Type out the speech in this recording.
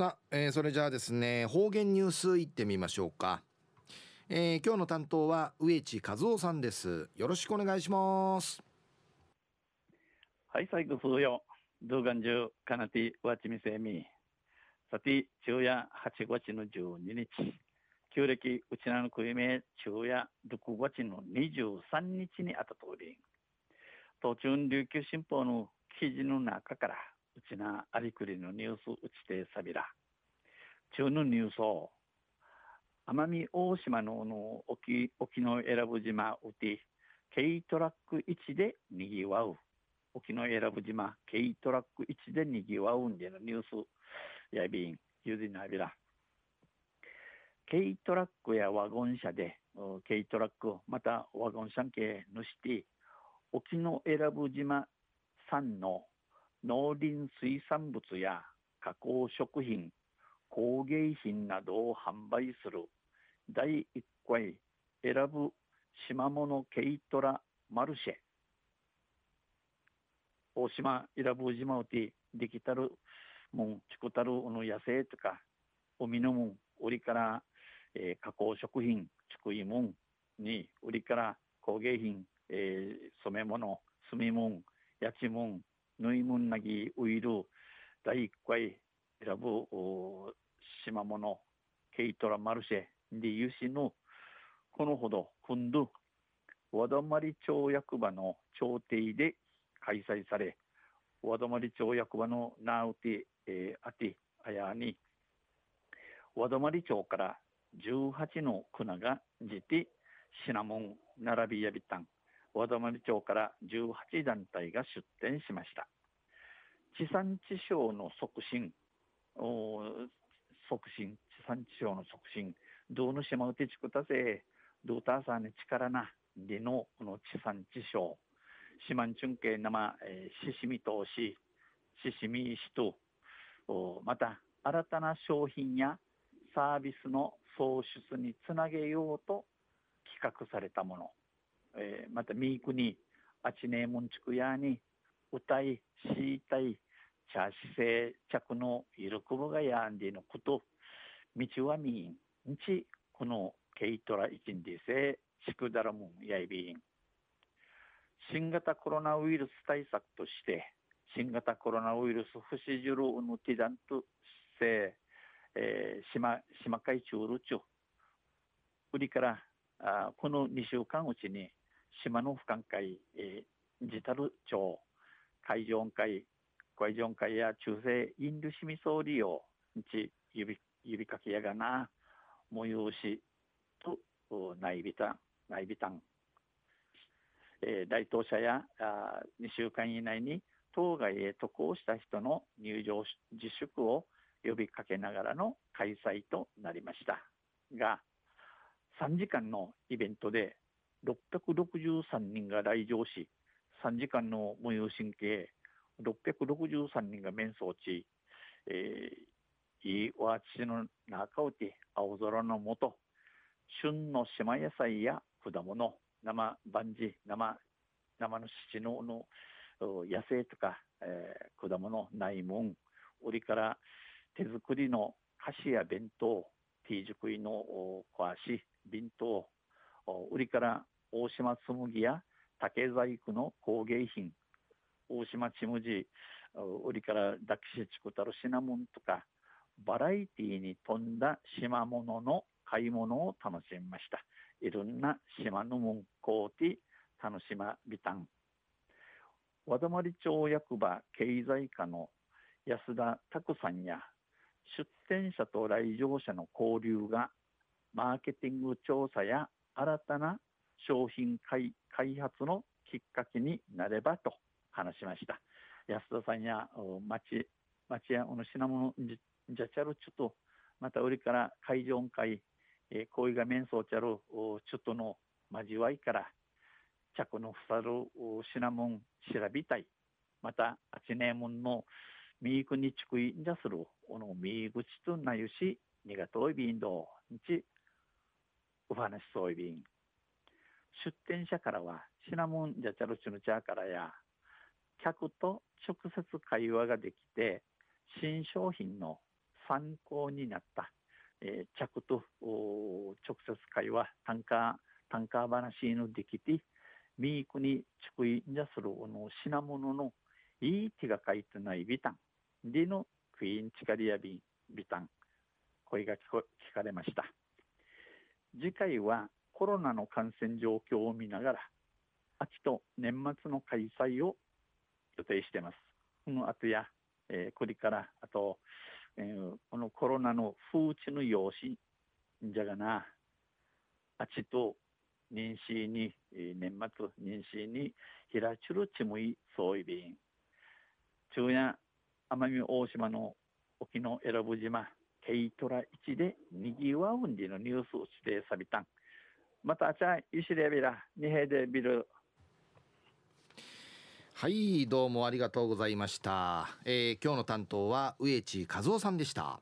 さあ、えー、それじゃあですね方言ニュースいってみましょうか、えー、今日の担当は植地和夫さんです。よろしくお願いします。はい最後数よ動画中かなてわちみせみ。さて昼夜8月の12日。旧暦うちなのくいめ昼夜6月の23日にあったとおり途中琉球新報の記事の中からうちなありくりのニュースうちてさびら。中のニュースを奄美大島のの沖沖永良部島うて軽トラック1でにぎわう。沖永良部島軽トラック1でにぎわうんでのニュースやびんゆずなびら。軽トラックやワゴン車で軽トラックまたワゴン車系のして沖永良部島産の農林水産物や加工食品工芸品などを販売する。第1回選ぶ島物軽トラマルシェ。大島選ぶ島うてできたるもんちくたるの野生とか海のもん売りから、えー、加工食品ちくいもんに売りから工芸品、えー、染め物炭もんやちもんぬいむんなぎウイル第1回選ぶ島物ケイトラマルシェでユシのこのほど今度和泊町役場の町邸で開催され和泊町役場のナウティ、アティアヤに和泊町から18の蔵がじてシナモン並びやびたん。和泊町から18団体が出展しました。地産地消の促進促進地産地消の促進どうの島うてちくたせどうたさに力なりのこの地産地消島んちゅんけ生、えー、ししみ投資ししみしとまた新たな商品やサービスの創出につなげようと企画されたもの。えー、またミークにあちねえもんちくやに歌いしいたい茶姿勢着のいるくぼがやんでのこと。道はみんちこのケイトラ一んでせしくだらもんやいびん。新型コロナウイルス対策として新型コロナウイルス不死ジュルのティダントせ、えー、島島海中ルチュ売りからあこの2週間うちに島の俯瞰会、えー、ジタル町海上会海上会や中世インドシミ総理をち指指かけやがな催しと内ビタン内ビタン、えー、大東社やあ2週間以内に当該へ渡航した人の入場自粛を呼びかけながらの開催となりました。が3時間のイベントで663人が来場し、3時間の催神経、663人が面相地、えー、いいわちの中をて青空の下、旬の島野菜や果物、生万事、生、生の七のの野生とか、えー、果物、内門、売りから手作りの菓子や弁当、T 熟いの壊し、弁当、売りから大島紬や竹細工の工芸品大島ちむじ売りから抱きしちくたる品物とかバラエティーに富んだ島物の買い物を楽しみました。いろんな島の文庫で楽しまびたん。和泊町役場経済課の安田拓さんや出店者と来場者の交流がマーケティング調査や新たな商品開発のきっかけになればと話しました。安田さんや町町やこの品物じゃちゃるちょっとまた売りから会場会、えー、恋が面相ちゃるちょっとの交わいから着のふさる品物調べたいまたあちねえもんのみいくにちくいんじゃするおのみいぐちとなゆしにがといびんどんちお話そういびん。出店者からはシナモンジャチャルチュヌチャーからや客と直接会話ができて新商品の参考になった、えー、着と直接会話単価単価話のできてミークにちくいんじゃするおの品物のいい手が書いてないビタンでのクイーンチカリアビンビタン。声が聞かれました。次回はコロナの感染状況を見ながら秋と年末の開催を予定しています。この後や、えー、これからあと、えー、このコロナの風知の用紙じゃがなあちと妊娠に、えー、年末妊娠にひらちるちむいそういびん中夜奄美大島の沖永良部島軽トラ1でにぎわうんでのニュースを指定さびたん。またあちゃゆしれびらにへでびるはいどうもありがとうございました、えー、今日の担当は植地和夫さんでした。